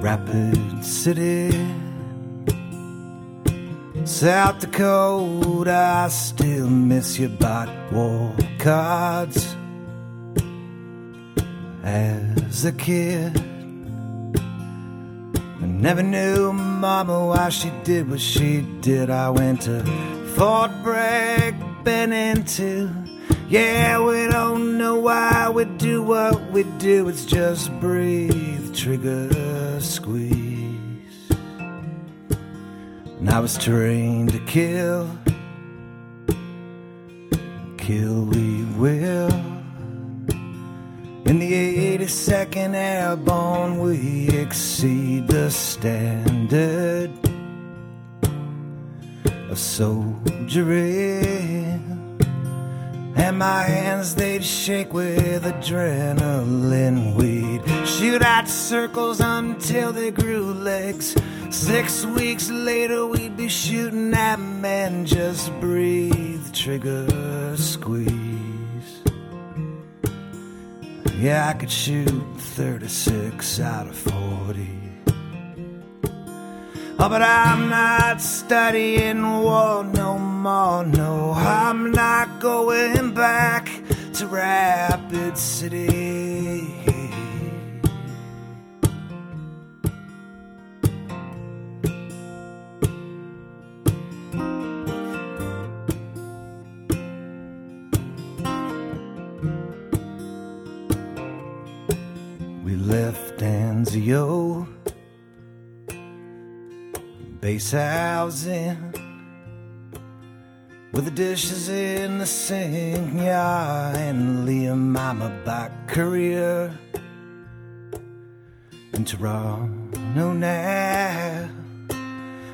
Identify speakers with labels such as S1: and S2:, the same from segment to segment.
S1: Rapid City, South Dakota. I still miss you, but war cards as a kid. I never knew Mama why she did what she did. I went to Fort Bragg, been into. Yeah, we don't know why we do what we do. It's just breathe, trigger, squeeze. And I was trained to kill. Kill we will. In the 82nd Airborne, we exceed the standard of soldiering. And my hands they'd shake with adrenaline. We'd shoot out circles until they grew legs. Six weeks later, we'd be shooting at men. Just breathe, trigger, squeeze. Yeah, I could shoot 36 out of 40. Oh, but I'm not studying war no more. No, I'm not going back to Rapid City. We left Anzio base housing with the dishes in the sink, yeah, and Liam, I'm a back career in Toronto now.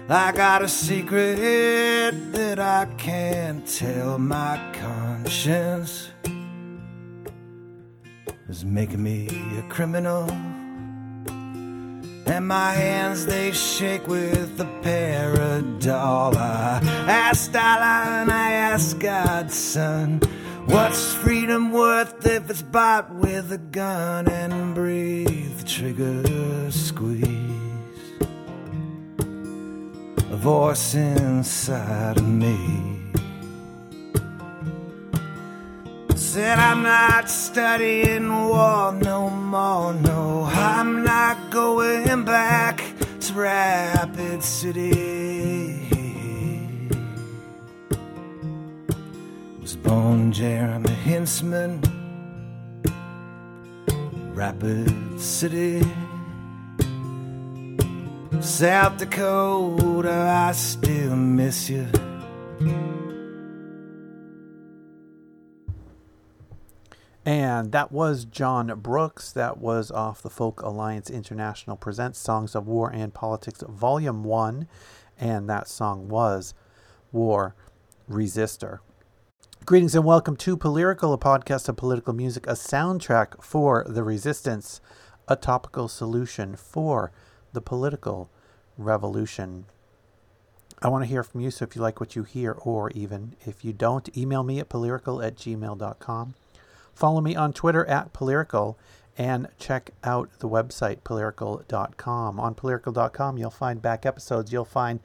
S1: I got a secret that I can't tell my conscience is making me a criminal. And my hands they shake with the paradol. I asked Allah and I asked God, son, what's freedom worth if it's bought with a gun and breathe, trigger, squeeze? A voice inside of me said I'm not studying war no more. No, I'm not going back to Rapid City. Was born Jeremy Hinzman, Rapid City. South Dakota, I still miss you.
S2: And that was Jon Brooks. That was off the Folk Alliance International Presents Songs of War and Politics, Volume 1. And that song was War Resister. Greetings and welcome to Polyrical, a podcast of political music, a soundtrack for the resistance, a topical solution for the political revolution. I want to hear from you, so if you like what you hear, or even if you don't, email me at polyrical at gmail.com. Follow me on Twitter at Polyrical and check out the website polyrical.com. On polyrical.com, you'll find back episodes. You'll find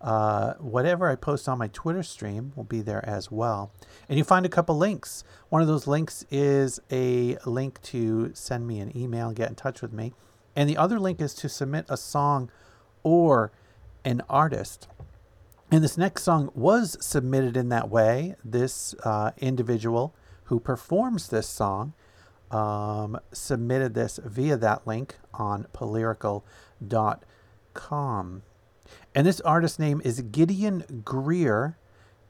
S2: uh, whatever I post on my Twitter stream will be there as well. And you find a couple links. One of those links is a link to send me an email, and get in touch with me. And the other link is to submit a song or an artist. And this next song was submitted in that way. This uh, individual who performs this song um, submitted this via that link on polyrical.com. And this artist's name is Gideon Greer.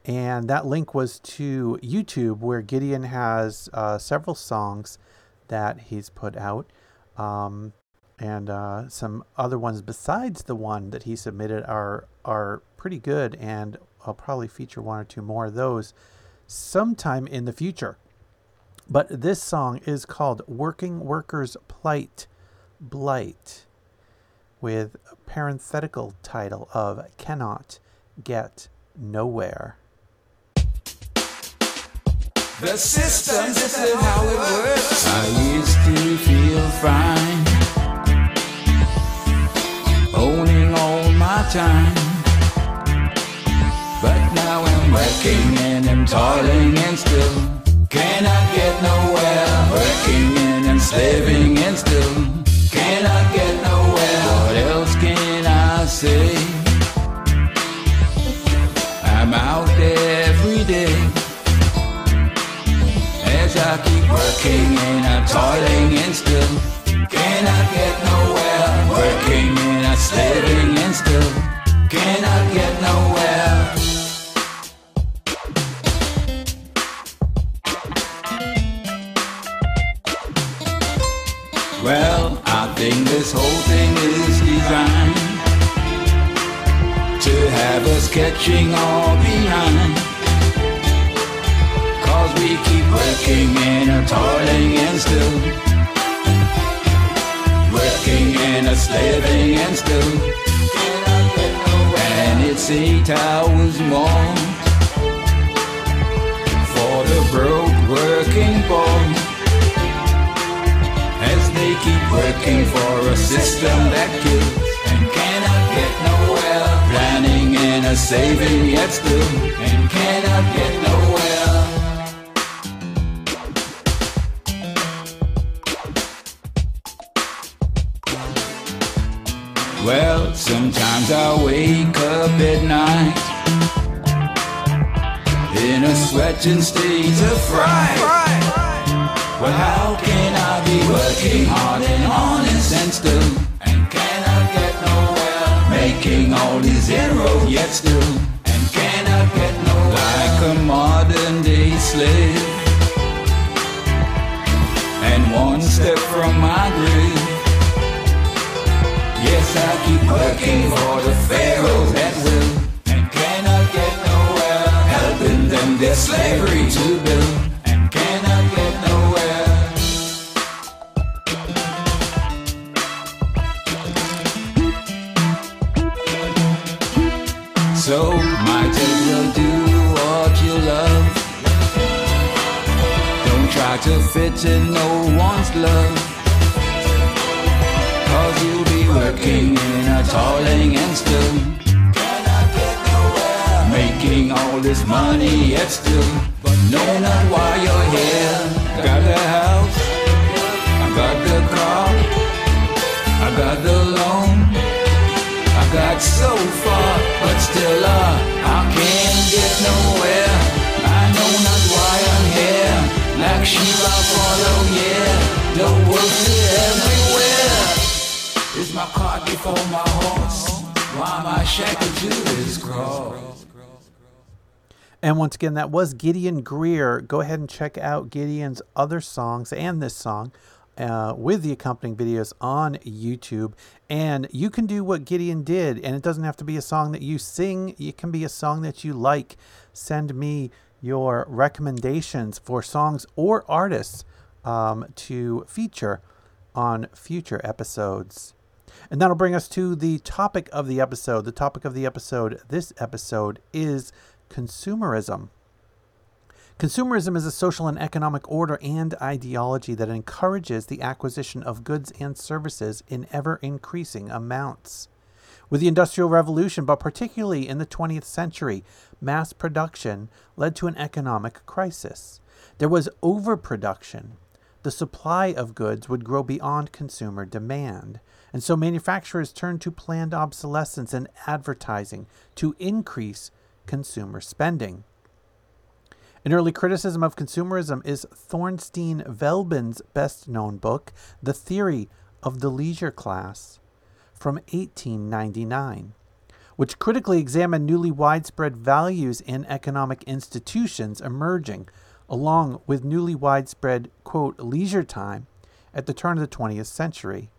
S2: And that link was to YouTube, where Gideon has uh, several songs that he's put out. Um, and uh, some other ones besides the one that he submitted are are pretty good, and I'll probably feature one or two more of those sometime in the future. But this song is called Working Workers Plight Blight with a parenthetical title of Cannot Get Nowhere.
S3: The system, this is how it works. I used to feel fine, owning all my time. But now I'm working and I'm toiling and still cannot get nowhere. Working and slaving and still cannot get nowhere. What else can I say? I'm out there every day as I keep working and I'm toiling and still cannot working in a toiling and still cannot get nowhere. Making all this money yet still, but know not why you're here. I got the house, I got the car, I got the loan. I got so far, but still uh, I can't get nowhere. I know not why I'm here. I follow, yeah. The wolves everywhere. Is my cart before my horse? Why shackled cross?
S2: And once again, that was Gideon Greer. Go ahead and check out Gideon's other songs and this song uh, with the accompanying videos on YouTube. And you can do what Gideon did, and it doesn't have to be a song that you sing, it can be a song that you like. Send me your recommendations for songs or artists um, to feature on future episodes. And that'll bring us to the topic of the episode. The topic of the episode, this episode, is consumerism. Consumerism is a social and economic order and ideology that encourages the acquisition of goods and services in ever increasing amounts. With the Industrial Revolution, but particularly in the 20th century, mass production led to an economic crisis. There was overproduction. The supply of goods would grow beyond consumer demand. And so manufacturers turned to planned obsolescence and advertising to increase consumer spending. An early criticism of consumerism is Thorstein Veblen's best known book, The Theory of the Leisure Class, from 1899, which critically examined newly widespread values in economic institutions emerging, along with newly widespread, quote, leisure time at the turn of the 20th century.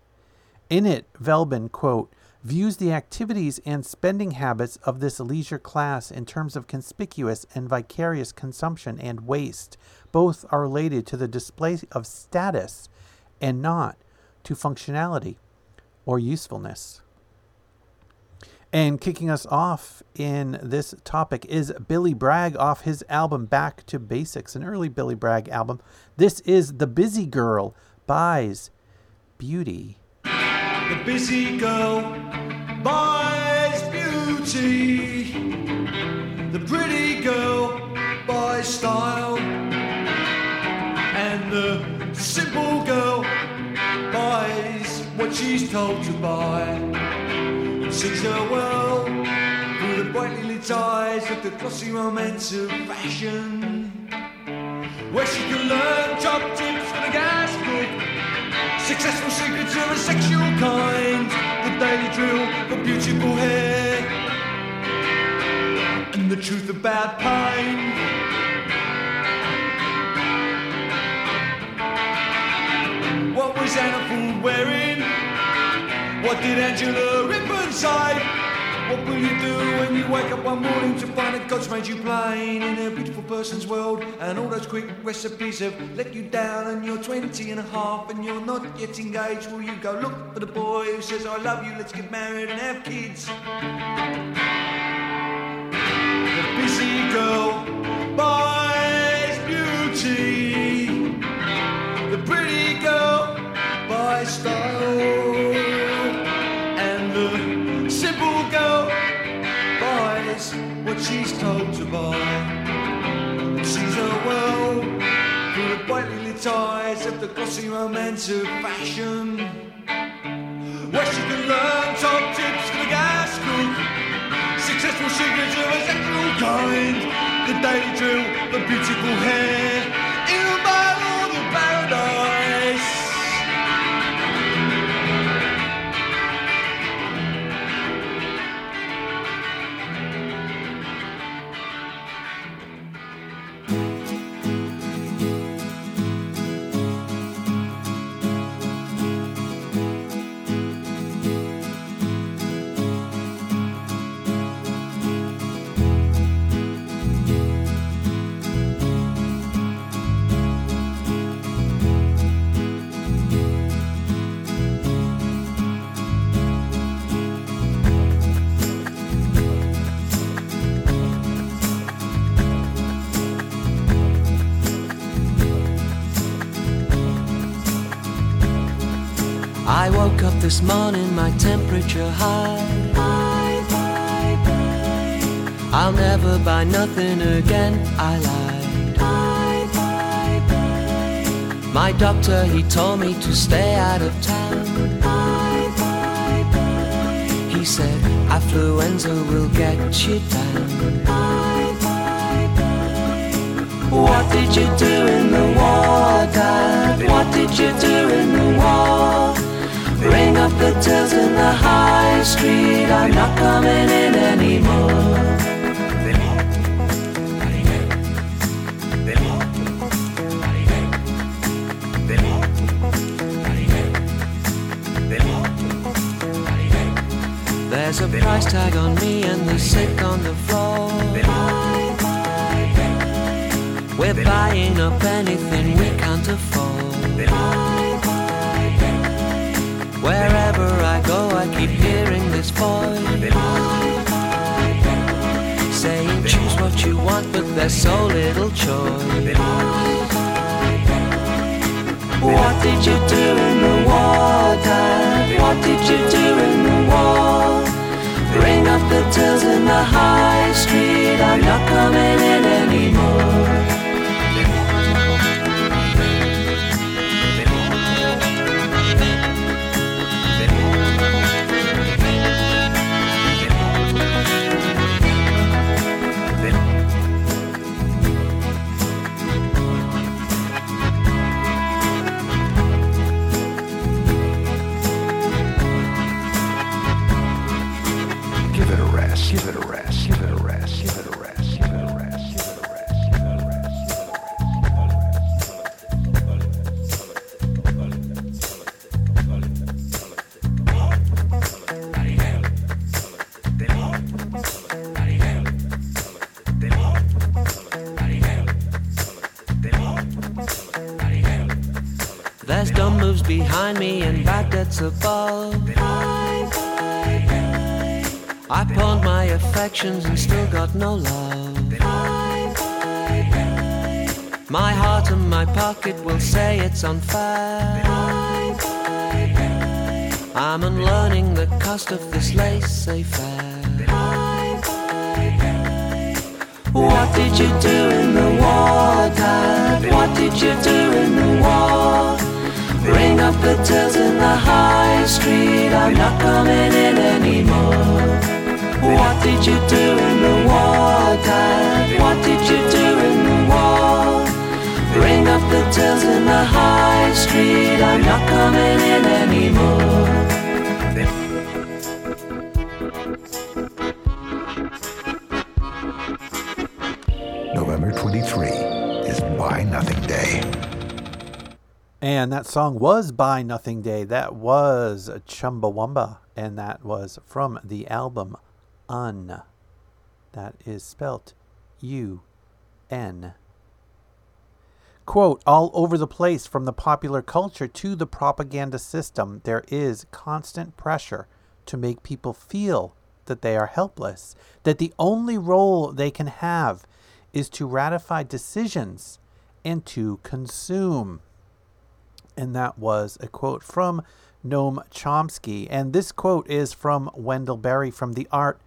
S2: In it, Veblen, quote, views the activities and spending habits of this leisure class in terms of conspicuous and vicarious consumption and waste. Both are related to the display of status and not to functionality or usefulness. And kicking us off in this topic is Billy Bragg off his album Back to Basics, an early Billy Bragg album. This is The Busy Girl buys beauty.
S4: The busy girl buys beauty. The pretty girl buys style. And the simple girl buys what she's told to buy And sees her well through the brightly lit eyes of the glossy romance of fashion. Where she can learn top tips sexual kind, the daily drill for beautiful hair, and the truth about pain. What was Anna Ford wearing? What did Angela Rippon say? What will you do when you wake up one morning to find that God's made you plain in a beautiful person's world and all those quick recipes have let you down and you're 20 and a half and you're not yet engaged? Will you go look for the boy who says, I love you, let's get married and have kids? The busy girl buys beauty. The pretty girl buys style. She's told to buy. Sees her well through the brightly lit eyes of the glossy romance of fashion. Where she can learn top tips for the gas cook, successful secrets of a sexual kind, the daily drill, the beautiful hair,
S5: this morning my temperature high. Bye, bye, bye. I'll never buy nothing again, I lied. Bye, bye, bye. My doctor, he told me to stay out of town. Bye, bye, bye. He said, affluenza will get you down. Bye, bye, bye. What did you do in the war, Dad? What did you do in the war? Ring up the tills in the high street. I'm not coming in anymore. There's a price tag on me and the sick on the floor. We're buying up anything we can't afford. Hearing this saying, Choose what you want, but there's so little choice. What did you do in the Dad? What did you do in the war? Bring up the tills in the high street. I'm not coming in anymore. Debts above. Bye, bye, bye. I pawned my affections and still got no love. My heart and my pocket will say it's unfair. I'm unlearning the cost of this laissez-faire. What did you do in the Dad? What did you do in the war? Bring up the tills in the high street. I'm not coming in anymore. What did you do in the war, Dad? What did you do in the war? Bring up the tills in the high street. I'm not coming in anymore.
S2: And that song was Buy Nothing Day. That was Chumbawamba. And that was from the album Un. That is spelt U N. Quote, all over the place from the popular culture to the propaganda system, there is constant pressure to make people feel that they are helpless, that the only role they can have is to ratify decisions and to consume. And that was a quote from Noam Chomsky. And this quote is from Wendell Berry from The Art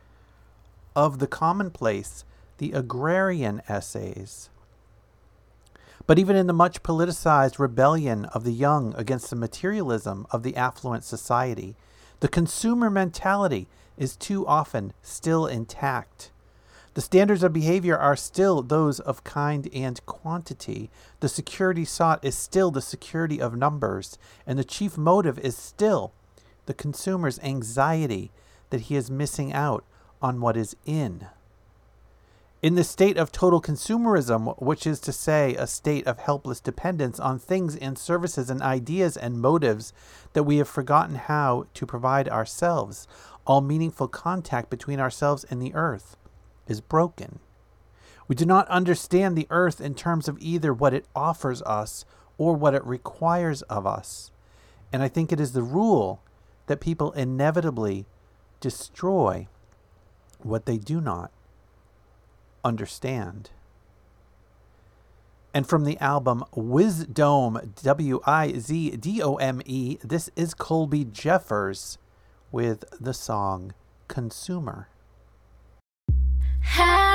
S2: of the Commonplace, the Agrarian Essays. But even in the much politicized rebellion of the young against the materialism of the affluent society, the consumer mentality is too often still intact. The standards of behavior are still those of kind and quantity. The security sought is still the security of numbers, and the chief motive is still the consumer's anxiety that he is missing out on what is in. In the state of total consumerism, which is to say, a state of helpless dependence on things and services and ideas and motives that we have forgotten how to provide ourselves, all meaningful contact between ourselves and the earth is broken. We do not understand the earth in terms of either what it offers us or what it requires of us. And I think it is the rule that people inevitably destroy what they do not understand. And from the album Wizdome, W I Z D O M E, this is Colby Jeffers with the song Consumer.
S6: Half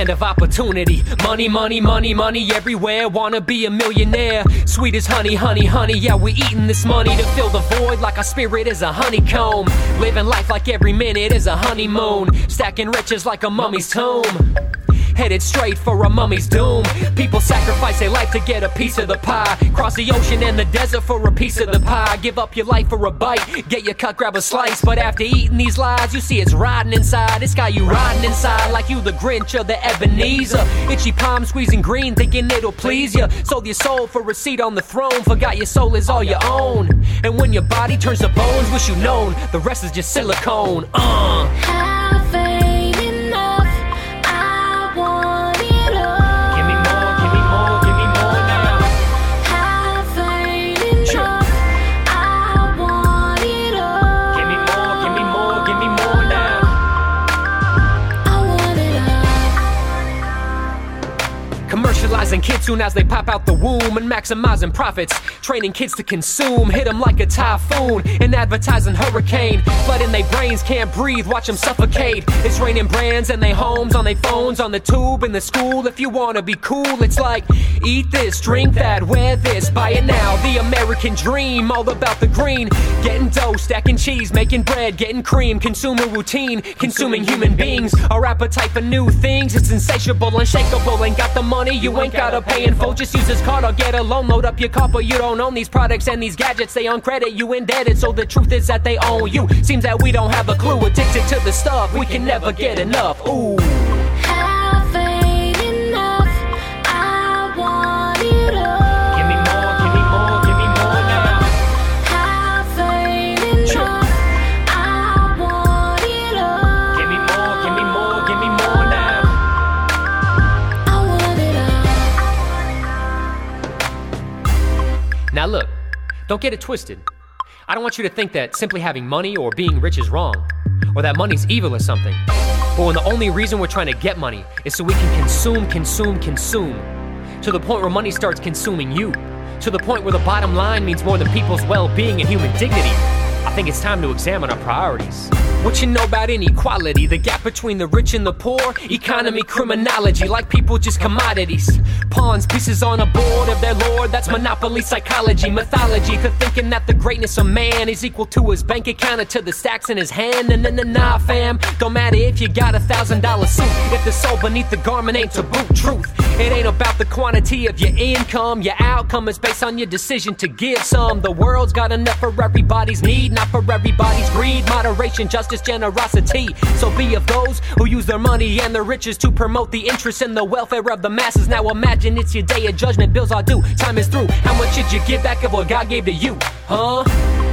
S7: land of opportunity. Money, money, money, money everywhere. Wanna be a millionaire. Sweet as honey, honey, honey. Yeah, we eating this money to fill the void like our spirit is a honeycomb. Living life like every minute is a honeymoon. Stacking riches like a mummy's tomb. Headed straight for a mummy's doom. People sacrifice their life to get a piece of the pie. Cross the ocean and the desert for a piece of the pie. Give up your life for a bite. Get your cut, grab a slice. But after eating these lies, you see it's riding inside. It's got you riding inside like you the Grinch or the Ebenezer. Itchy palm squeezing green, thinking it'll please you. Sold your soul for a seat on the throne. Forgot your soul is all your own. And when your body turns to bones, wish you known. The rest is just silicone. Uh. Commercializing kids soon as they pop out the womb and maximizing profits. Training kids to consume, hit them like a typhoon. An advertising hurricane, flooding their brains, can't breathe, watch them suffocate. It's raining brands and they homes on their phones, on the tube, in the school. If you wanna be cool, it's like eat this, drink that, wear this, buy it now. The American dream, all about the green. Getting dough, stacking cheese, making bread, getting cream. Consumer routine, consuming human beings. Our appetite for new things, it's insatiable, unshakable. Ain't got the money, you ain't gotta pay in full. Just use this card or get a loan, load up your car, but You don't own these products and these gadgets, they on credit, you indebted. So the truth is that they own you. Seems that we don't have a clue. Addicted to the stuff, we can never get enough. Ooh. Don't get it twisted. I don't want you to think that simply having money or being rich is wrong, or that money's evil or something. But when the only reason we're trying to get money is so we can consume, consume, consume, to the point where money starts consuming you, to the point where the bottom line means more than people's well being and human dignity, I think it's time to examine our priorities. What you know about inequality, the gap between the rich and the poor, economy, criminology, like people just commodities. Pawns, pieces on a board of their lord, that's monopoly psychology, mythology, for thinking that the greatness of man is equal to his bank account or to the stacks in his hand. Nah, nah, nah, nah, fam. Don't matter if you got a thousand dollar suit, if the soul beneath the garment ain't to boot truth. It ain't about the quantity of your income, your outcome is based on your decision to give some. The world's got enough for everybody's need, not for everybody's greed. Moderation, justice, generosity. So be of those who use their money and their riches to promote the interests and the welfare of the masses. Now imagine it's your day of judgment, bills are due, time is through. How much did you give back of what God gave to you? Huh?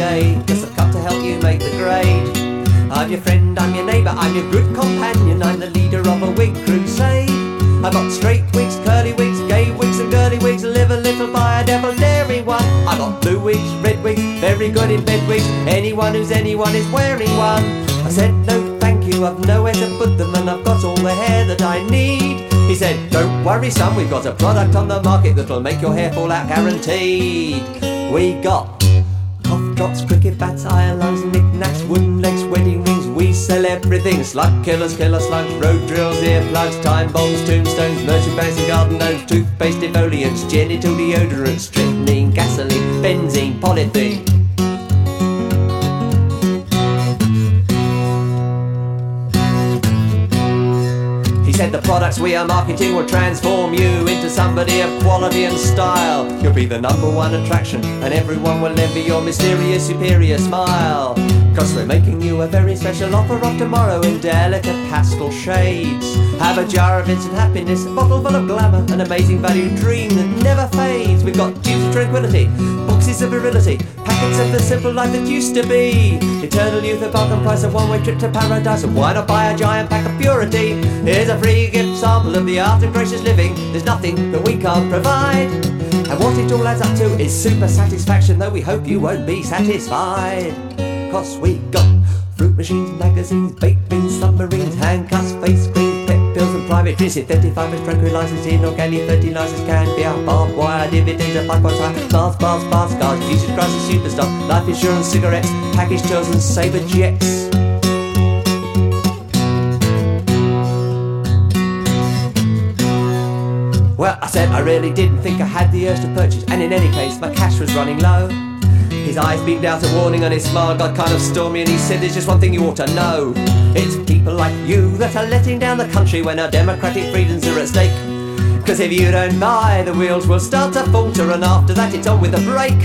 S8: Guess I've come to help you make the grade. I'm your friend, I'm your neighbour, I'm your good companion, I'm the leader of a wig crusade. I've got straight wigs, curly wigs, gay wigs, and girly wigs, live a little by a devil daring one. I've got blue wigs, red wigs, very good in bed wigs, anyone who's anyone is wearing one. I said, no thank you, I've nowhere to put them, and I've got all the hair that I need. He said, don't worry son, we've got a product on the market that'll make your hair fall out guaranteed. We got Drops, cricket bats, iron lungs, knickknacks, wooden legs, wedding rings. We sell everything. Slug killers, killer slugs, road drills, earplugs, time bombs, tombstones, merchant bags and garden gnomes, toothpaste, defoliants, genital deodorant, strychnine, gasoline, benzene, polythene. Products we are marketing will transform you into somebody of quality and style. You'll be the number one attraction, and everyone will envy your mysterious superior smile. Cause we're making you a very special offer of tomorrow in delicate pastel shades. Have a jar of instant happiness, a bottle full of glamour, an amazing value dream that never fades. We've got of tranquility, of virility, packets of the simple life that used to be. Eternal youth, a bargain price, a one-way trip to paradise, and why not buy a giant pack of purity? Here's a free gift sample of the art of gracious living. There's nothing that we can't provide. And what it all adds up to is super satisfaction, though we hope you won't be satisfied. Cause we got fruit machines, magazines, baked beans, submarines, handcuffs, face and private jets, synthetic fibers, tranquilizers, inorganic fertilizers, can be our barbed wire, dividends, a pipe on time, baths, baths, baths, cars, Jesus Christ, a superstar, life insurance, cigarettes, package tours and saber jets. Well, I said I really didn't think I had the urge to purchase, and in any case, my cash was running low. His eyes beamed out a warning and his smile got kind of stormy, and he said, There's just one thing you ought to know. It's people like you that are letting down the country when our democratic freedoms are at stake. Cause if you don't buy, the wheels will start to falter, and after that, it's on with a brake.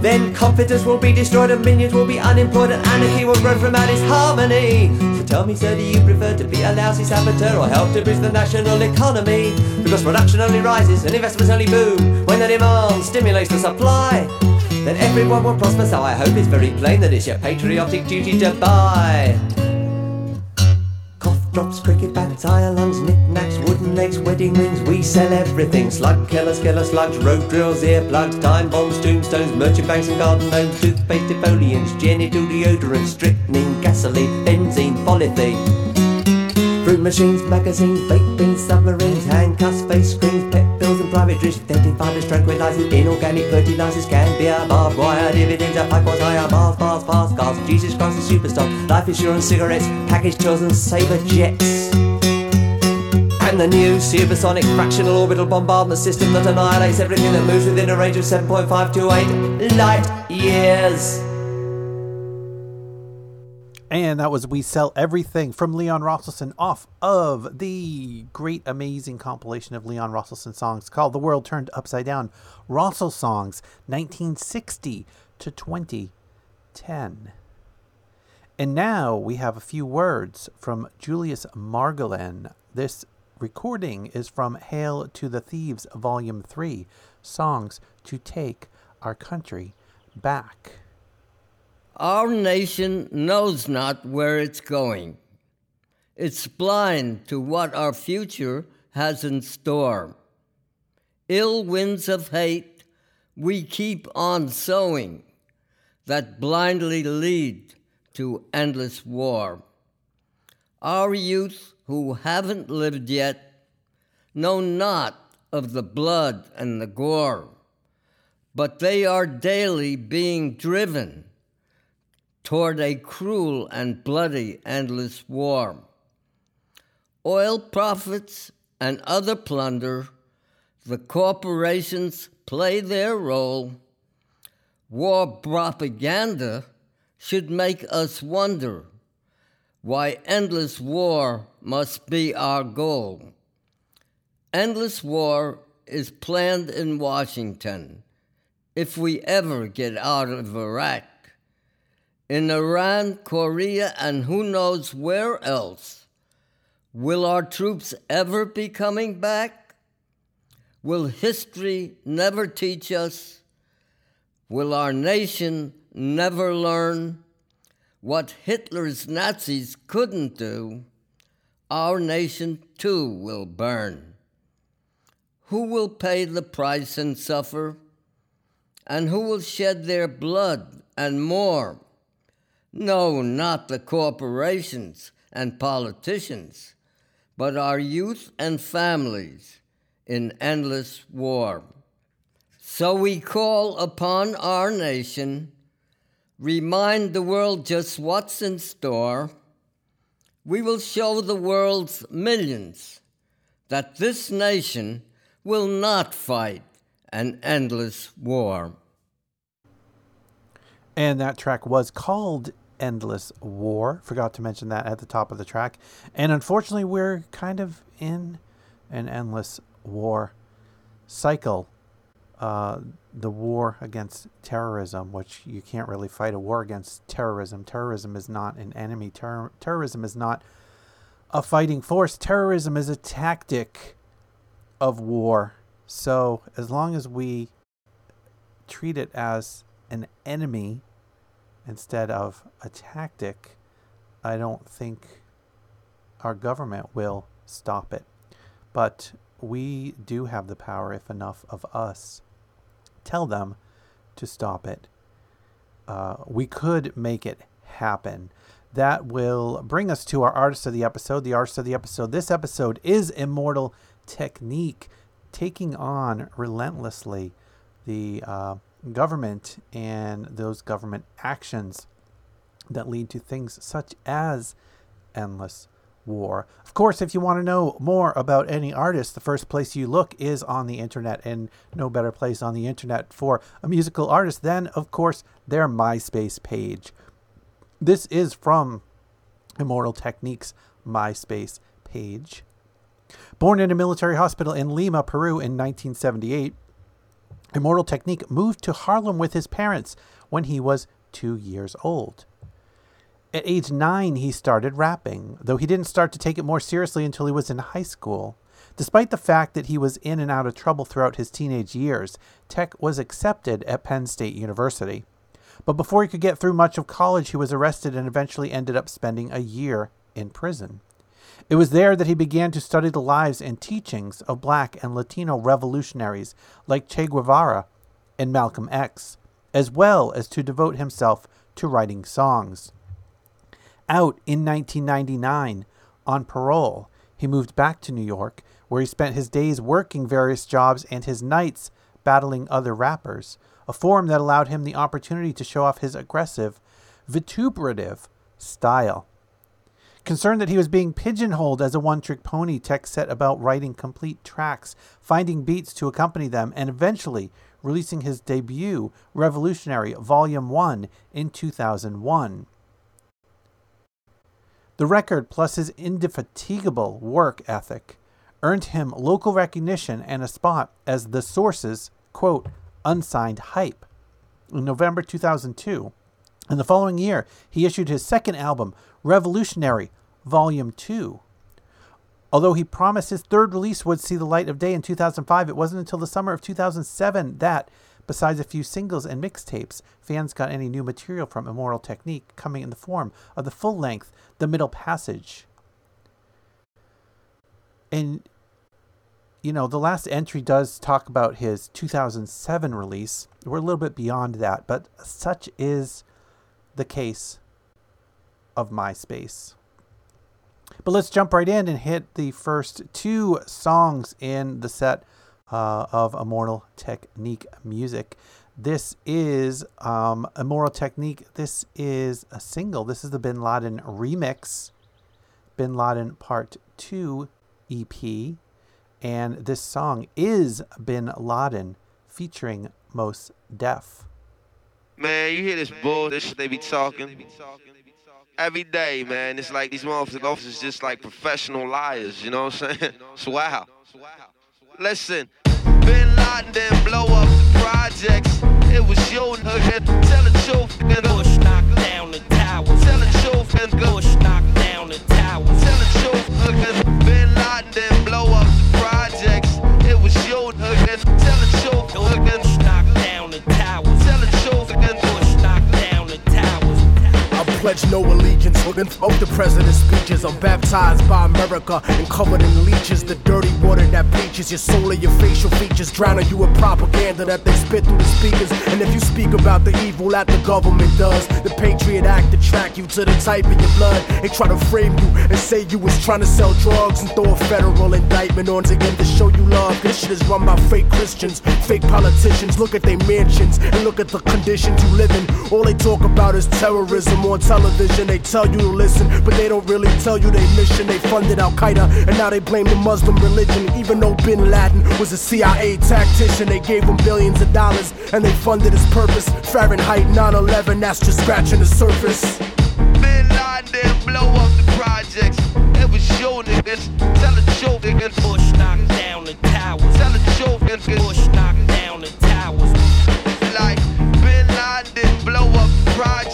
S8: Then confidence will be destroyed, and minions will be unemployed, and anarchy will grow from out its harmony. So tell me, sir, do you prefer to be a lousy saboteur or help to boost the national economy? Because production only rises and investments only boom when the demand stimulates the supply. Then everyone will prosper, so I hope it's very plain that it's your patriotic duty to buy. Drops, cricket bats, iron lungs, knickknacks, wooden legs, wedding rings. We sell everything. Slug killers, killer slugs, road drills, earplugs, time bombs, tombstones, merchant banks and garden gnomes, toothpaste, defoliants, genital deodorant, strychnine, gasoline, benzene, polythene. Fruit machines, magazines, baked beans, submarines, handcuffs, face creams, private jets, synthetic fibers, tranquilizers, inorganic fertilizers, can be a barbed wire, dividends, a pipe was higher, bars, bars, fast cars, Jesus Christ, a superstar, life insurance, cigarettes, package tours and saber jets. And the new supersonic fractional orbital bombardment system that annihilates everything that moves within a range of 7.528 light years.
S2: And that was We Sell Everything from Leon Rosselson off of the great, amazing compilation of Leon Rosselson songs called The World Turned Upside Down Rosselsongs 1960 to 2010. And now we have a few words from Julius Margolin. This recording is from Hail to the Thieves, Volume 3 Songs to Take Our Country Back.
S9: Our nation knows not where it's going. It's blind to what our future has in store. Ill winds of hate we keep on sowing that blindly lead to endless war. Our youth who haven't lived yet know not of the blood and the gore, but they are daily being driven toward a cruel and bloody endless war. Oil profits and other plunder, the corporations play their role. War propaganda should make us wonder why endless war must be our goal. Endless war is planned in Washington if we ever get out of Iraq in Iran, Korea, and who knows where else. Will our troops ever be coming back? Will history never teach us? Will our nation never learn what Hitler's Nazis couldn't do? Our nation too will burn. Who will pay the price and suffer? And who will shed their blood and more? No, not the corporations and politicians, but our youth and families in endless war. So we call upon our nation, remind the world just what's in store. We will show the world's millions that this nation will not fight an endless war.
S2: And that track was called Endless War. Forgot to mention that at the top of the track. And unfortunately, we're kind of in an endless war cycle. Uh, the war against terrorism, which you can't really fight a war against terrorism. Terrorism is not an enemy. Ter- terrorism is not a fighting force. Terrorism is a tactic of war. So as long as we treat it as an enemy instead of a tactic, I don't think our government will stop it. But we do have the power if enough of us tell them to stop it. Uh, we could make it happen. That will bring us to our artist of the episode. The artist of the episode. This episode is Immortal Technique, taking on relentlessly the uh, government and those government actions that lead to things such as endless war. Of course, if you want to know more about any artist, the first place you look is on the internet, and no better place on the internet for a musical artist than, of course, their MySpace page. This is from Immortal Techniques' MySpace page. Born in a military hospital in Lima, Peru in 1978, Immortal Technique moved to Harlem with his parents when he was two years old. At age nine, he started rapping, though he didn't start to take it more seriously until he was in high school. Despite the fact that he was in and out of trouble throughout his teenage years, Tech was accepted at Penn State University. But before he could get through much of college, he was arrested and eventually ended up spending a year in prison. It was there that he began to study the lives and teachings of black and Latino revolutionaries like Che Guevara and Malcolm X, as well as to devote himself to writing songs. Out in 1999, on parole, he moved back to New York, where he spent his days working various jobs and his nights battling other rappers, a form that allowed him the opportunity to show off his aggressive, vituperative style. Concerned that he was being pigeonholed as a one trick pony, Tech set about writing complete tracks, finding beats to accompany them, and eventually releasing his debut, Revolutionary Volume 1, in 2001. The record, plus his indefatigable work ethic, earned him local recognition and a spot as the Source's, quote, unsigned hype. In November 2002, in the following year, he issued his second album, Revolutionary, Volume 2. Although he promised his third release would see the light of day in 2005, it wasn't until the summer of 2007 that, besides a few singles and mixtapes, fans got any new material from Immortal Technique coming in the form of the full length The Middle Passage. And, you know, the last entry does talk about his 2007 release. We're a little bit beyond that, but such is the case of MySpace. But let's jump right in and hit the first two songs in the set uh, of Immortal Technique music. This is um, Immortal Technique. This is a single. This is the Bin Laden remix, Bin Laden Part 2 EP. And this song is Bin Laden featuring Mos Def.
S10: Man, you hear this bullshit they be talking every day, man. It's like these motherfucking officers just like professional liars, you know what I'm saying? It's wow. Listen, Bin Laden didn't blow up the projects. It was your nigga. Tell the truth, nigga. Bush knocked down the towers. Tell the truth, nigga. Bush knocked down the towers. Tell the truth, nigga. Bin Laden didn't blow up the projects. It was your nigga.
S11: Pledge no allegiance within both the president's speeches. I'm baptized by America and covered in leeches. The dirty water that bleaches your soul and your facial features, drowning you in propaganda that they spit through the speakers. And if you speak about the evil that the government does, the Patriot Act to track you to the type of your blood. They try to frame you and say you was trying to sell drugs and throw a federal indictment on again to show you love. This shit is run by fake Christians, fake politicians. Look at their mansions and look at the conditions you live in. All they talk about is terrorism on television. They tell you to listen, but they don't really tell you their mission. They funded Al Qaeda and now they blame the Muslim religion. Even though Bin Laden was a CIA tactician, they gave him billions of dollars and they funded his purpose. Fahrenheit 9 11, that's just scratching the surface.
S10: Bin Laden didn't blow up the projects. It was your niggas. Tell the truth, nigga. Bush knocked down the towers. Tell the truth, nigga. Bush knocked down the towers. Like Bin Laden didn't blow up the projects.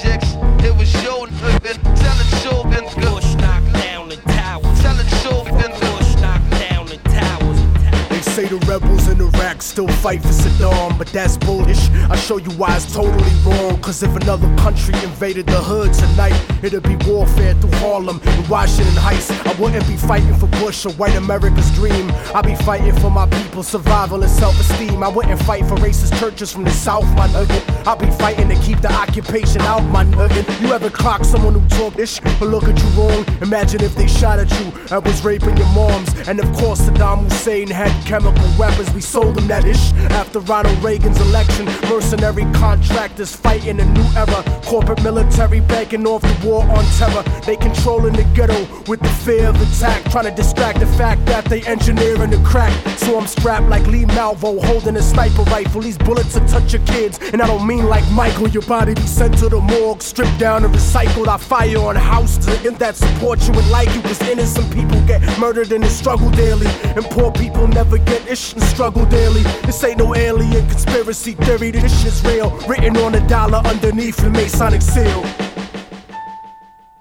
S11: Still fight for Saddam, but that's bullish. I'll show you why it's totally wrong. Cause if another country invaded the hood tonight, it'd be warfare through Harlem and Washington Heights. I wouldn't be fighting for Bush or white America's dream. I'd be fighting for my people's survival and self esteem. I wouldn't fight for racist churches from the South, my nugget. I'd be fighting to keep the occupation out, my nugget. You ever clock someone who talk this but look at you wrong? Imagine if they shot at you and was raping your moms. And of course, Saddam Hussein had chemical weapons. We sold them that ish after Ronald Reagan's election. Mercenary contractors fighting a new era. Corporate military banking off the war on terror. They controlling the ghetto with the fear of attack. Trying to distract the fact that they engineering the crack. So I'm strapped like Lee Malvo holding a sniper rifle. These bullets will touch your kids. And I don't mean like Michael. Your body be sent to the morgue, stripped down and recycled. I fire on houses that support you and like you. Cause innocent people get murdered in the struggle daily. And poor people never get ish and struggle daily. This ain't no alien conspiracy theory. This shit's real. Written on a dollar underneath the Masonic seal.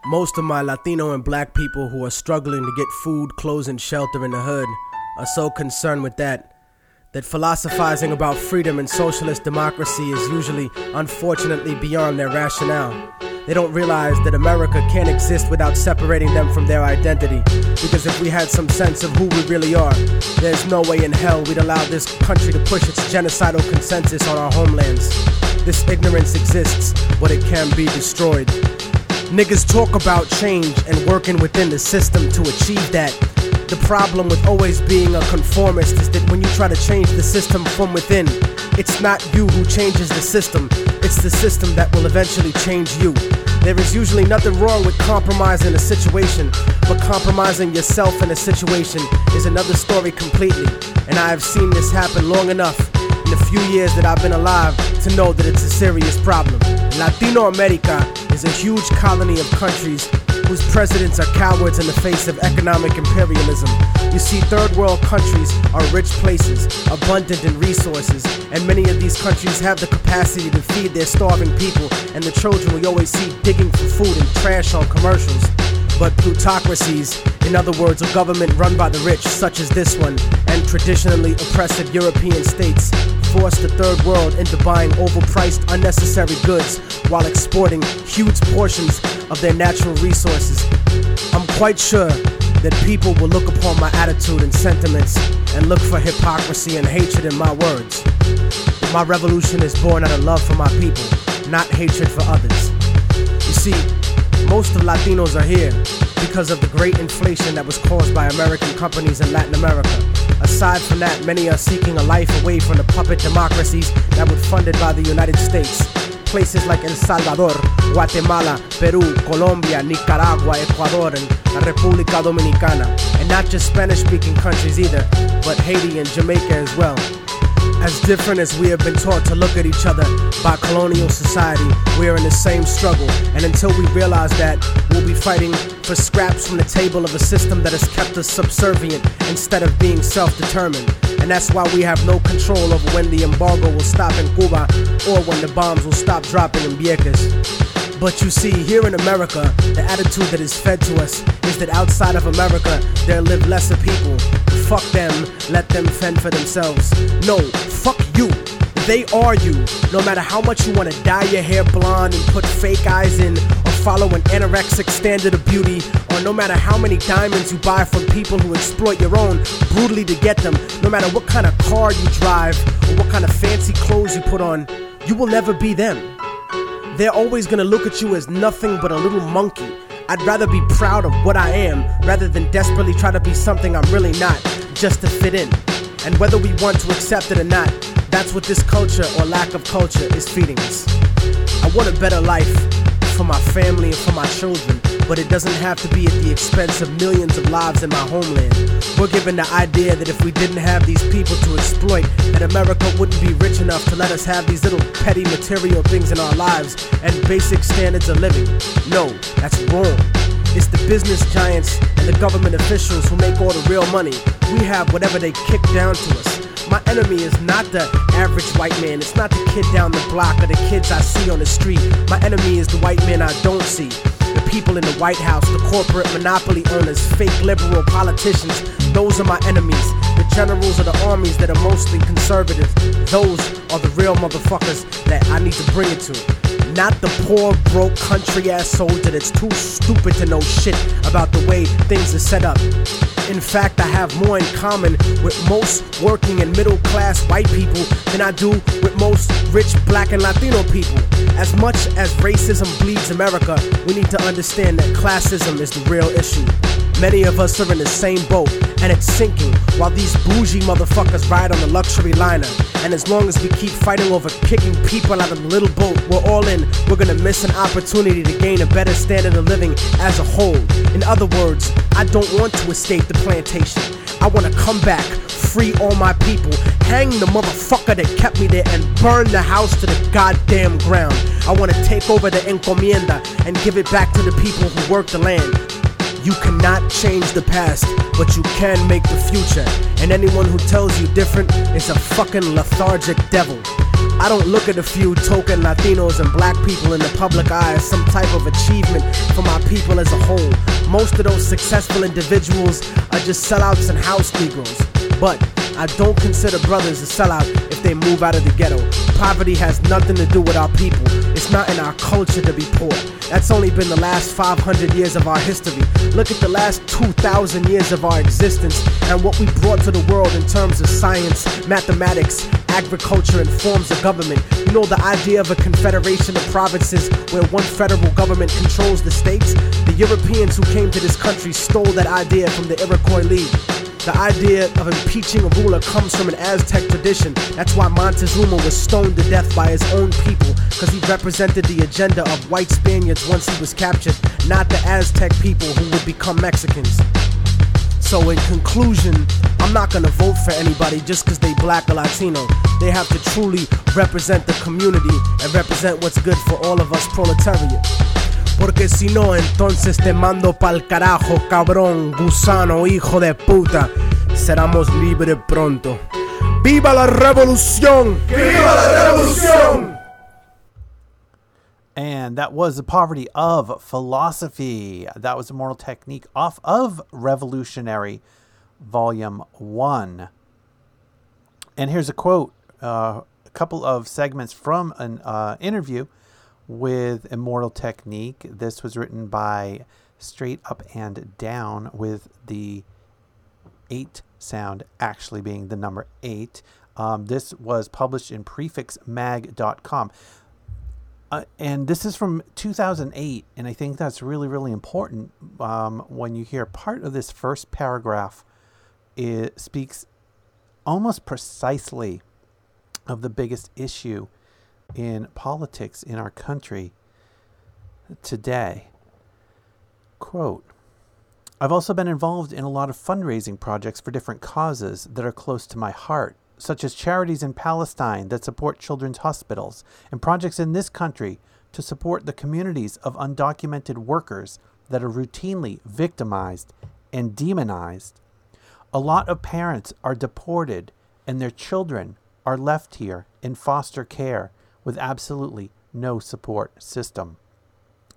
S11: Most of my Latino and black people who are struggling to get food, clothes, and shelter in the hood are so concerned with that that philosophizing about freedom and socialist democracy is usually, unfortunately, beyond their rationale. They don't realize that America can't exist without separating them from their identity. Because if we had some sense of who we really are, there's no way in hell we'd allow this country to push its genocidal consensus on our homelands. This ignorance exists, but it can be destroyed. Niggas talk about change and working within the system to achieve that. The problem with always being a conformist is that when you try to change the system from within, it's not you who changes the system, it's the system that will eventually change you. There is usually nothing wrong with compromising a situation, but compromising yourself in a situation is another story completely. And I have seen this happen long enough in the few years that I've been alive to know that it's a serious problem. Latino America is a huge colony of countries whose presidents are cowards in the face of economic imperialism. You see, third world countries are rich places, abundant in resources, and many of these countries have the capacity to feed their starving people and the children we always see digging for food and trash on commercials. But plutocracies, in other words, a government run by the rich, such as this one, and traditionally oppressive European states, force the third world into buying overpriced, unnecessary goods while exporting huge portions of their natural resources. I'm quite sure that people will look upon my attitude and sentiments and look for hypocrisy and hatred in my words. My revolution is born out of love for my people, not hatred for others. You see, most of Latinos are here because of the great inflation that was caused by American companies in Latin America. Aside from that, many are seeking a life away from the puppet democracies that were funded by the United States. Places like El Salvador, Guatemala, Peru, Colombia, Nicaragua, Ecuador, and la República Dominicana. And not just Spanish speaking countries either, but Haiti and Jamaica as well. As different as we have been taught to look at each other by colonial society, we are in the same struggle. And until we realize that, we'll be fighting for scraps from the table of a system that has kept us subservient instead of being self determined. And that's why we have no control over when the embargo will stop in Cuba or when the bombs will stop dropping in Vieques. But you see, here in America, the attitude that is fed to us is that outside of America, there live lesser people. Fuck them, let them fend for themselves. No, fuck you. They are you. No matter how much you wanna dye your hair blonde and put fake eyes in, or follow an anorexic standard of beauty, or no matter how many diamonds you buy from people who exploit your own brutally to get them, no matter what kind of car you drive, or what kind of fancy clothes you put on, you will never be them. They're always gonna look at you as nothing but a little monkey. I'd rather be proud of what I am rather than desperately try to be something I'm really not, just to fit in. And whether we want to accept it or not, that's what this culture or lack of culture is feeding us. I want a better life for my family and for my children, but it doesn't have to be at the expense of millions of lives in my homeland. We're given the idea that if we didn't have these people to exploit, that America wouldn't be rich enough to let us have these little petty material things in our lives and basic standards of living. No, that's wrong. It's the business giants and the government officials who make all the real money. We have whatever they kick down to us. My enemy is not the average white man. It's not the kid down the block or the kids I see on the street. My enemy is the white man I don't see. People in the White House, the corporate monopoly owners, fake liberal politicians, those are my enemies. The generals of the armies that are mostly conservative, those are the real motherfuckers that I need to bring it to. Not the poor, broke, country ass soldier that's too stupid to know shit about the way things are set up. In fact, I have more in common with most working and middle class white people than I do with most rich black and Latino people. As much as racism bleeds America, we need to understand that classism is the real issue. Many of us are in the same boat, and it's sinking while these bougie motherfuckers ride on the luxury liner. And as long as we keep fighting over kicking people out of the little boat we're all in, we're gonna miss an opportunity to gain a better standard of living as a whole. In other words, I don't want to escape the plantation. I wanna come back, free all my people, hang the motherfucker that kept me there, and burn the house to the goddamn ground. I wanna take over the encomienda and give it back to the people who work the land. You cannot change the past, but you can make the future. And anyone who tells you different is a fucking lethargic devil. I don't look at a few token Latinos and black people in the public eye as some type of achievement for my people as a whole. Most of those successful individuals are just sellouts and house Negroes. But I don't consider brothers a sellout if they move out of the ghetto. Poverty has nothing to do with our people. It's not in our culture to be poor. That's only been the last 500 years of our history. Look at the last 2,000 years of our existence and what we brought to the world in terms of science, mathematics, agriculture, and forms of government. You know, the idea of a confederation of provinces where one federal government controls the states? The Europeans who came to this country stole that idea from the Iroquois League. The idea of impeaching a ruler comes from an Aztec tradition. That's why Montezuma was stoned to death by his own people, because he represented the agenda of white Spaniards once he was captured, not the Aztec people who would become Mexicans. So, in conclusion, I'm not gonna vote for anybody just because they black or Latino. They have to truly represent the community and represent what's good for all of us proletariat. Porque si no, entonces te mando pa'l carajo, cabrón, gusano, hijo de puta. Seramos libres pronto. ¡Viva la revolución! ¡Viva la revolución!
S2: And that was The Poverty of Philosophy. That was Immortal Technique off of Revolutionary Volume 1. And here's a quote, uh, a couple of segments from an uh, interview with Immortal Technique. This was written by Straight Up and Down, with the eight sound actually being the number eight. Um, this was published in prefixmag.com. Uh, and this is from 2008, and I think that's really, really important um, when you hear part of this first paragraph. It speaks almost precisely of the biggest issue in politics in our country today. Quote I've also been involved in a lot of fundraising projects for different causes that are close to my heart, such as charities in Palestine that support children's hospitals, and projects in this country to support the communities of undocumented workers that are routinely victimized and demonized. A lot of parents are deported and their children are left here in foster care with absolutely no support system.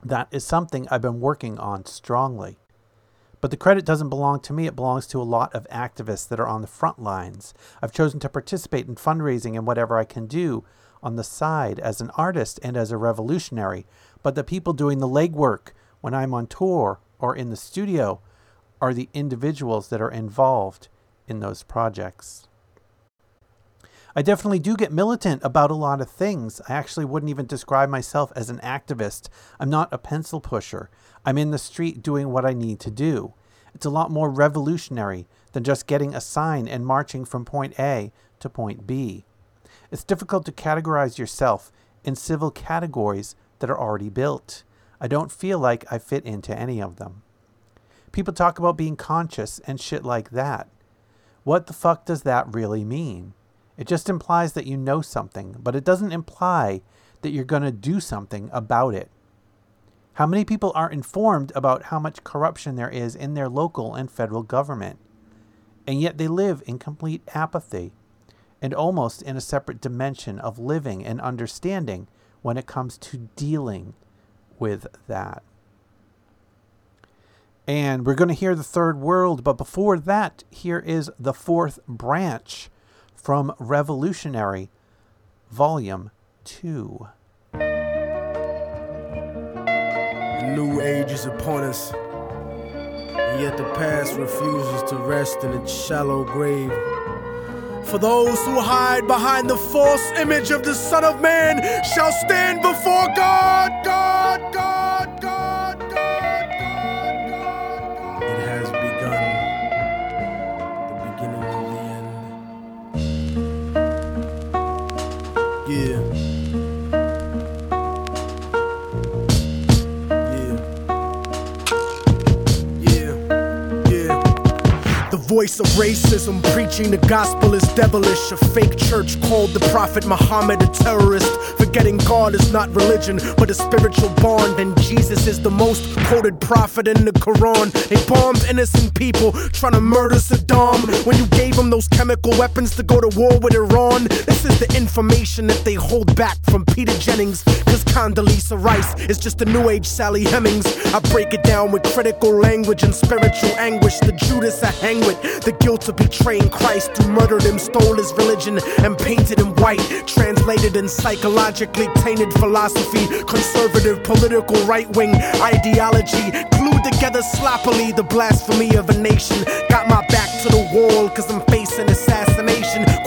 S2: That is something I've been working on strongly. But the credit doesn't belong to me, it belongs to a lot of activists that are on the front lines. I've chosen to participate in fundraising and whatever I can do on the side as an artist and as a revolutionary. But the people doing the legwork when I'm on tour or in the studio are the individuals that are involved in those projects. I definitely do get militant about a lot of things. I actually wouldn't even describe myself as an activist. I'm not a pencil pusher. I'm in the street doing what I need to do. It's a lot more revolutionary than just getting a sign and marching from point A to point B. It's difficult to categorize yourself in civil categories that are already built. I don't feel like I fit into any of them. People talk about being conscious and shit like that. What the fuck does that really mean? It just implies that you know something, but it doesn't imply that you're going to do something about it. How many people are informed about how much corruption there is in their local and federal government? And yet they live in complete apathy and almost in a separate dimension of living and understanding when it comes to dealing with that. And we're going to hear the third world, but before that, here is the fourth branch from Revolutionary, Volume 2.
S11: The new age is upon us, and yet the past refuses to rest in its shallow grave. For those who hide behind the false image of the Son of Man shall stand before God, God, God, voice of racism preaching the gospel is devilish. A fake church called the Prophet Muhammad a terrorist. Forgetting God is not religion, but a spiritual bond. And Jesus is the most quoted prophet in the Quran. They bombed innocent people trying to murder Saddam. When you gave them those chemical weapons to go to war with Iran, this is the information that they hold back from Peter Jennings. Cause Condoleezza Rice is just a new age Sally Hemings. I break it down with critical language and spiritual anguish. The Judas I hang with, the guilt of betraying Christ, who murdered him, stole his religion, and painted him white. Translated in psychologically tainted philosophy, conservative political right wing ideology, glued together sloppily the blasphemy of a nation. Got my back to the wall, cause I'm facing assassination.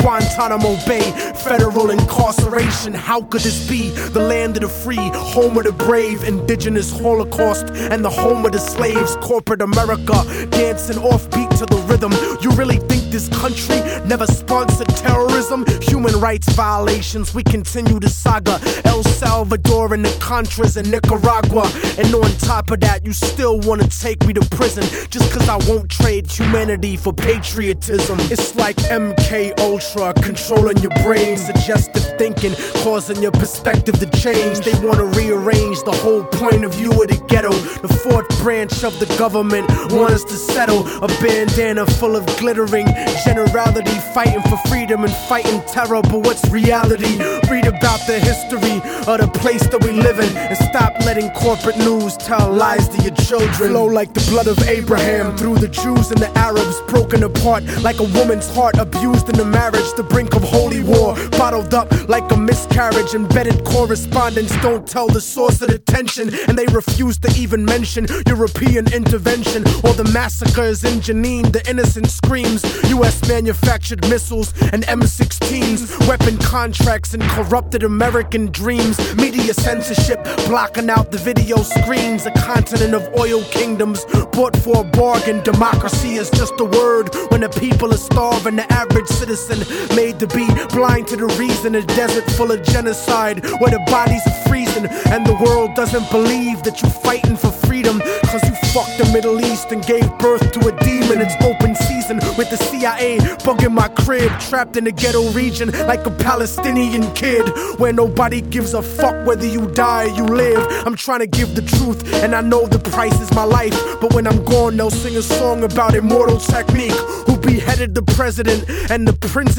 S11: Guantanamo Bay, federal incarceration. How could this be? The land of the free, home of the brave, indigenous holocaust, and the home of the slaves. Corporate America, dancing offbeat to the rhythm. You really think this country never sponsored terrorism? Human rights violations, we continue the saga. El Salvador and the Contras in Nicaragua. And on top of that, you still wanna take me to prison just cause I won't trade humanity for patriotism. It's like MK Ultra controlling your brain, suggestive thinking, causing your perspective to change. They wanna rearrange the whole point of view of the ghetto. The fourth branch of the government want us to settle. A bandana full of glittering generality, fighting for freedom and fighting terror. But what's reality? Read about the history of the place that we live in and stop letting corporate news tell lies to your children. Flow like the blood of Abraham through the Jews and the Arabs, broken apart like a woman's heart, abused in a marriage, the brink of holy war, bottled up like a miscarriage. Embedded correspondence don't tell the source of the tension, and they refuse to even mention European intervention or the massacres in Jenin. The innocent screams, U.S. manufactured missiles and M16s, weapon contracts and corrupted American dreams, media censorship blocking out the video screens, a continent of oil kingdoms bought for a bargain. Democracy is just a word when the people are starving. The average citizen made to be blind to the reason. A desert full of genocide where the bodies are freezing and the world doesn't believe that you're fighting for freedom. Cause you fucked the Middle East and gave birth to a demon. It's open season with the CIA bugging my crib, trapped in the ghetto region like a Palestinian kid where nobody gives a fuck whether you die or you live. I'm trying to give the truth, and I know the price is my life. But when I'm gone, they'll sing a song about immortal technique. Who beheaded the president and the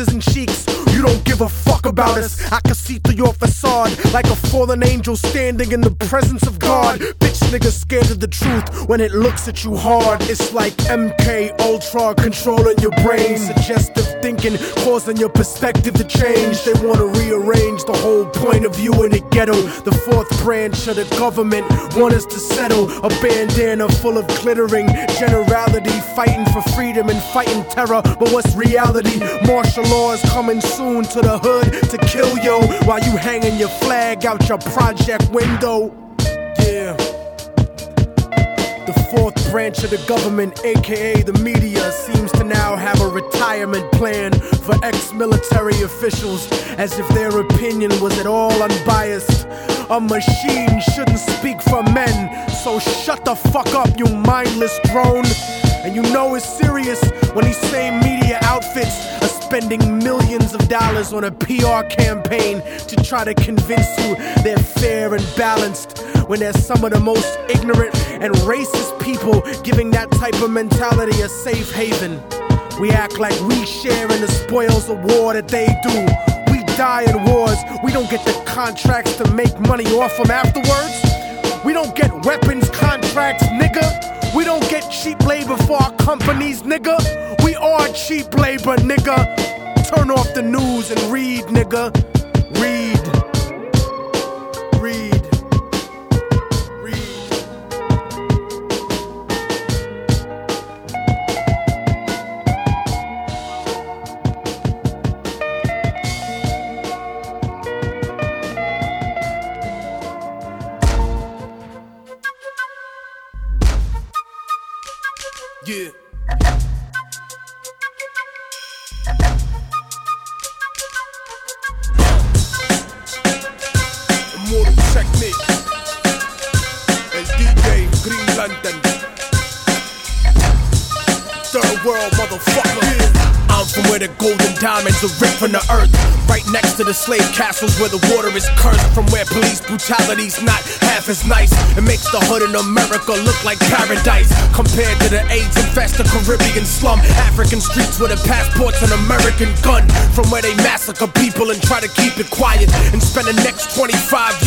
S11: and sheiks? Don't give a fuck about us. I can see through your facade like a fallen angel standing in the presence of God. Bitch niggas scared of the truth when it looks at you hard. It's like MK Ultra controlling your brain, suggestive thinking, causing your perspective to change. They wanna rearrange the whole point of view in the ghetto. The fourth branch of the government want us to settle. A bandana full of glittering generality, fighting for freedom and fighting terror. But what's reality? Martial law is coming soon to the hood to kill yo while you hanging your flag out your project window. Yeah. The fourth branch of the government, aka the media, seems to now have a retirement plan for ex military officials as if their opinion was at all unbiased. A machine shouldn't speak for men, so shut the fuck up, you mindless drone. And you know it's serious when these same media outfits spending millions of dollars on a PR campaign to try to convince you they're fair and balanced when they're some of the most ignorant and racist people giving that type of mentality a safe haven. We act like we share in the spoils of war that they do. We die in wars, we don't get the contracts to make money off them afterwards. We don't get weapons contracts, nigga. We don't get cheap labor for our companies, nigga. We are cheap labor, nigga. Turn off the news and read, nigga. Read. Castles where the water is cursed. From where police brutality's not half as nice. It makes the hood in America look like paradise. Compared to the AIDS infested Caribbean slum. African streets with a passports and American gun. From where they massacre people and try to keep it quiet. And spend the next 25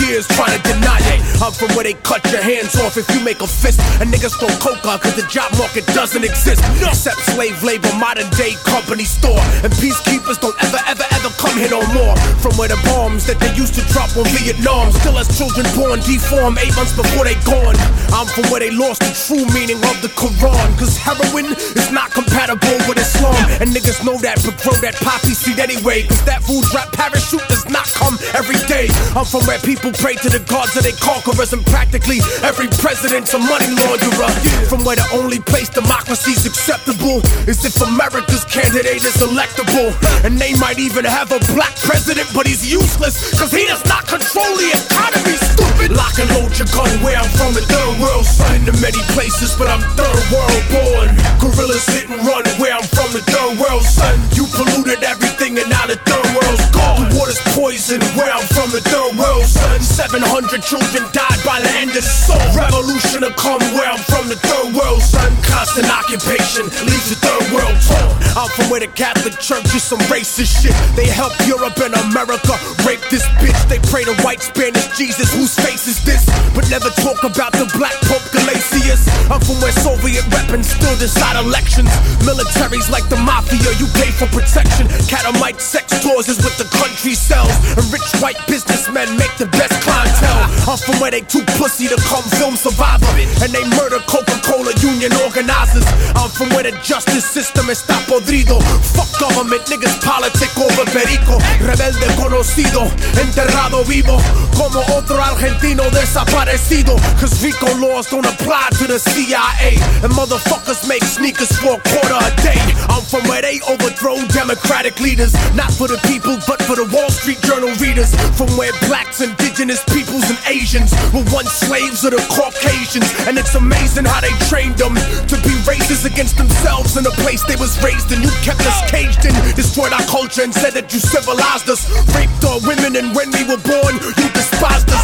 S11: years trying to deny it. I'm from where they cut your hands off if you make a fist. And niggas throw coca uh, cause the job market doesn't exist. No. Except slave labor, modern day company store. And peacekeepers don't ever, ever, ever come here no more. From where the bombs that they used to drop on Vietnam still has children born deformed eight months before they gone. I'm from where they lost the true meaning of the Quran. Cause heroin is not compatible with Islam. And niggas know that, but grow that poppy seed anyway. Cause that food drop parachute does not come every day. I'm from where people pray to the gods of their conquerors. And practically every president's a money launderer. From where the only place democracy's acceptable is if America's candidate is electable. And they might even have a black president, but he's useless. Cause he does not control the economy, stupid. Lock and load your gun where I'm from, the third world. Son to many places, but I'm third world born. Guerrillas hit and run where I'm from, the third world, son. You polluted everything and now the third world's gone. The water's poison. Where I'm from, the third world, son. 700 children died by the end of the soul. Revolution to come where I'm from, the third world, son. Constant occupation leaves the third world torn. I'm from where the Catholic Church is some racist shit. They help Europe and America rape this bitch. They pray to white Spanish Jesus, whose face is this? But never talk about the black Pope Gelasius. I'm from where Soviet weapons still decide elections. Militaries like the mafia, you pay for protection. Catamite sex tours is what the country sells. And rich white businessmen make the best clientele. I'm from where they too pussy to come film Survivor. And they murder Coca-Cola union organizers. I'm from where the justice system is está podrido. Fuck government, niggas politic over perico. Rebelde conocido, enterrado vivo. Como otro argentino desaparecido. Cause RICO laws don't apply to the CIA. And motherfuckers make sneakers for a quarter a day. I'm from where they overthrow democratic leaders. Not for the people, but for the Wall Street Journal readers. From where blacks, indigenous peoples, and Asians were once slaves of the Caucasians. And it's amazing how they trained them to be racist against themselves in the place they was raised in. You kept us caged in, destroyed our culture, and said that you civilized us. Raped our women, and when we were born, you despised us.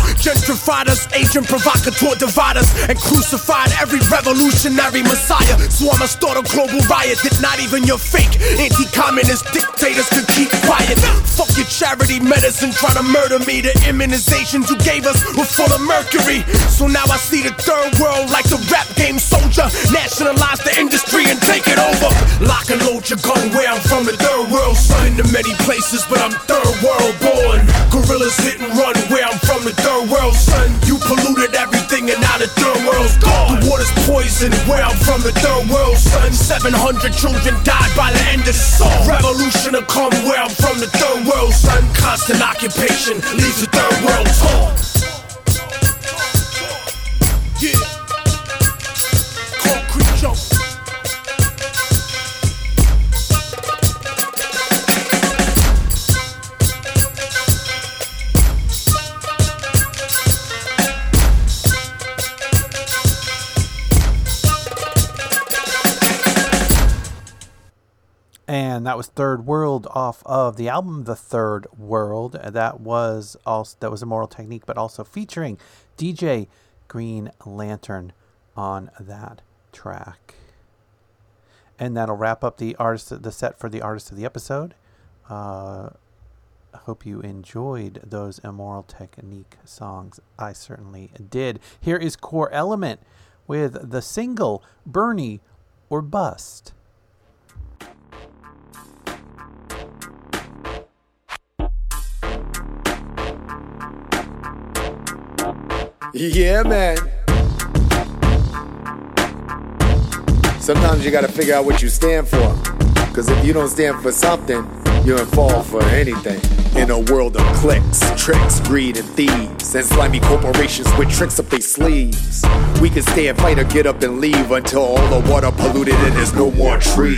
S11: Us, agent provocateur divide us, and crucified every revolutionary messiah. So I'ma start a global riot that not even your fake anti-communist dictators could keep quiet. Fuck your charity medicine, try to murder me. The immunizations you gave us were full of mercury. So now I see the third world like the rap game soldier. Nationalize the industry and take it over. Lock and load your gun where I'm from, the third world. Son in many places, but I'm third world born. Guerrillas hit and run where I'm from, the third world, son. You polluted everything and now the third world's gone. The water's poison where I'm from, the third world, son. 700 children died by the end of the song. Revolution to come where I'm from, the third world, son. Constant occupation leaves the third world torn. Yeah.
S2: And that was Third World off of the album The Third World. That was also that was Immortal Technique, but also featuring DJ Green Lantern on that track. And that'll wrap up the artist the set for the artist of the episode. Uh, I hope you enjoyed those Immortal Technique songs. I certainly did. Here is Core Element with the single Bernie or Bust.
S12: Yeah, man. Sometimes you gotta figure out what you stand for. Cause if you don't stand for something, you don't fall for anything. In a world of clicks, tricks, greed, and thieves, and slimy corporations with tricks up their sleeves, we can stay and fight or get up and leave until all the water polluted and there's no more trees.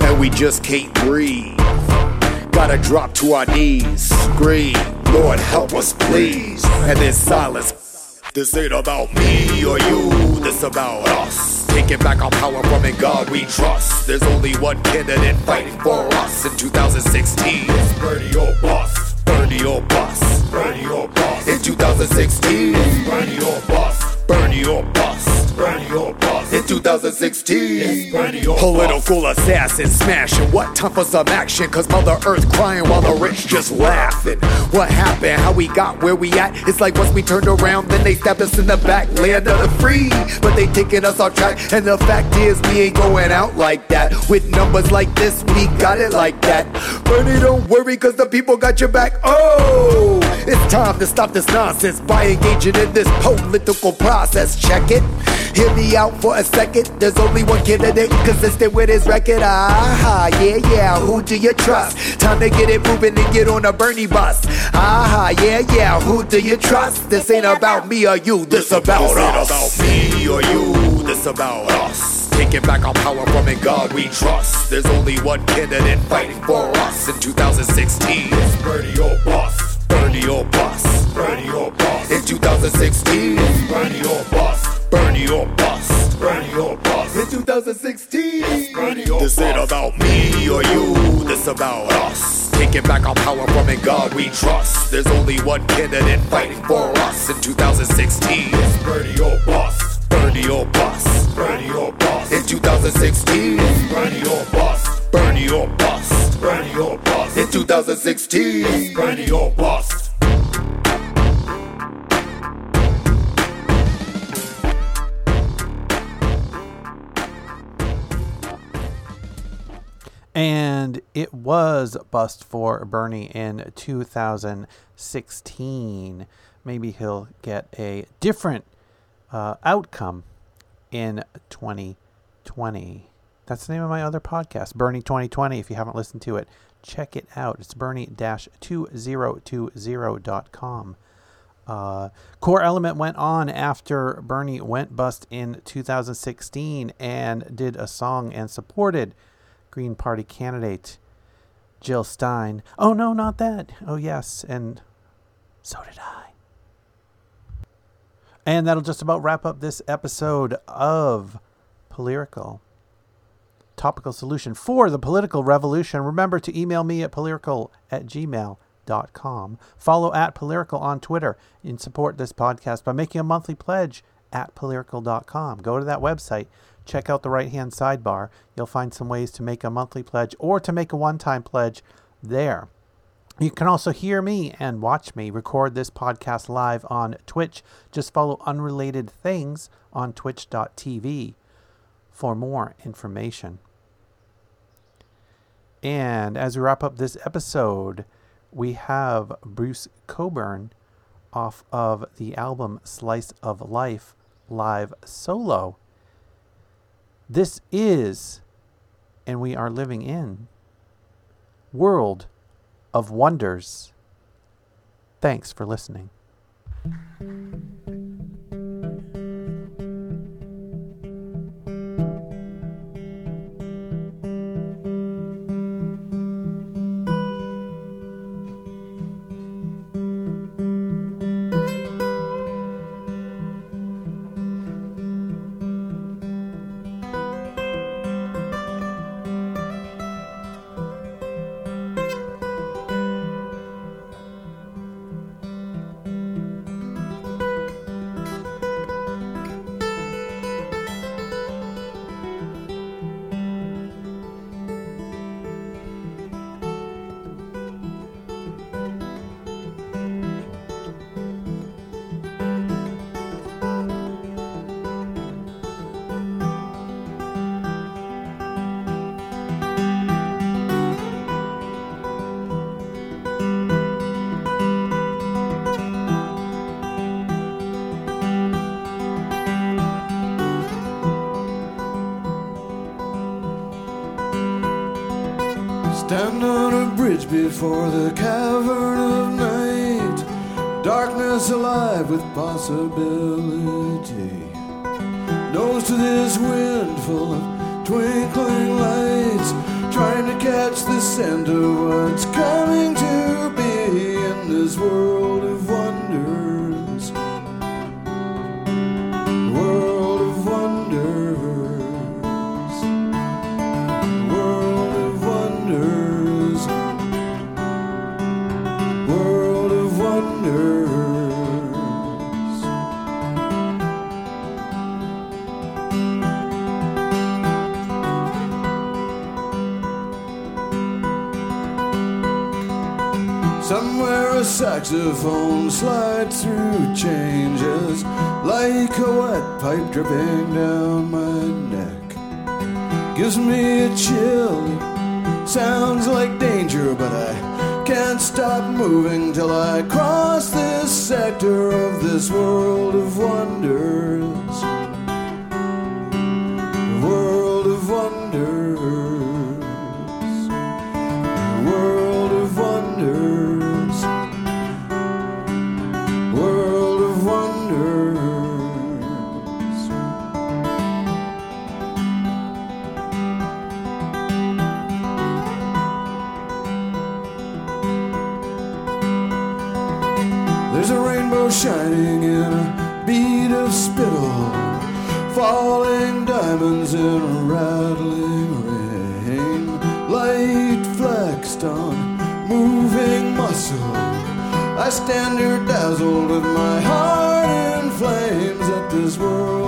S12: And we just can't breathe. Gotta drop to our knees, scream, Lord help us please. And then silence. This ain't about me or you, this about us. Taking back our power from in God we trust. There's only one candidate fighting for us in 2016. It's Bernie or bust. Bernie or bust. Bernie or bust. In 2016. It's Bernie or bust. Bernie or bust. Or bust. In 2016. It's Bernie or Political assassin smashing. What time for some action? Cause Mother Earth crying while the rich just laughing. What happened? How we got where we at? It's like once we turned around, then they stabbed us in the back. Land of the free. But they taking us off track. And the fact is, we ain't going out like that. With numbers like this, we got it like that. Bernie, don't worry, cause the people got your back. Oh, it's time to stop this nonsense by engaging in this political process. Check it. Hear me out for a second. There's only one candidate consistent with his record. Aha, yeah, yeah. Who do you trust? Time to get it moving and get on a Bernie bus. Aha, yeah, yeah. Who do you trust? This ain't about me or you. This about us. This ain't about me or you. This about us. Taking back our power from in God we trust. There's only one candidate fighting for us in 2016. It's Bernie or bust. Bernie or bust. Bernie or bust. In 2016. It's Bernie or bust. Bernie or bust. Bernie or bust. In 2016. Bernie or This ain't about me or you. This about us.
S13: taking back our power from in God we trust. There's only one candidate fighting for us in 2016. It's Bernie or bust. Bernie or bust. Bernie or bust. In 2016. It's Bernie or bust. Bernie or bust. Bernie or bust. In 2016. It's Bernie or bust.
S2: And it was bust for Bernie in 2016. Maybe he'll get a different uh, outcome in 2020. That's the name of my other podcast, Bernie 2020. If you haven't listened to it, check it out. It's bernie-2020.com. Uh, Core Element went on after Bernie went bust in 2016 and did a song and supported Green Party candidate Jill Stein. Oh, no, not that. Oh, yes. And so did I. And that'll just about wrap up this episode of Polyrical. Topical solution for the polyrical revolution. Remember to email me at polyrical at gmail.com. Follow at political on Twitter and support this podcast by making a monthly pledge at polyrical.com. Go to that website check out the right hand sidebar. You'll find some ways to make a monthly pledge or to make a one time pledge there. You can also hear me and watch me record this podcast live on Twitch. Just follow Unrelated Things on twitch.tv for more information. And as we wrap up this episode, we have Bruce Cockburn off of the album Slice of Life live solo. This is, and we are living in, world of wonders. Thanks for listening.
S1: Bridge before the cavern of night. Darkness alive with possibility. Nose to this wind full of twinkling lights. Trying to catch the scent of what's coming to be in this world of saxophone slides through changes like a wet pipe dripping down my neck. Gives me a chill. Sounds like danger, but I can't stop moving till I cross this sector of this world of wonders. World of wonders. Falling diamonds in a rattling rain. Light flexed on moving muscle. I stand here dazzled with my heart in flames at this world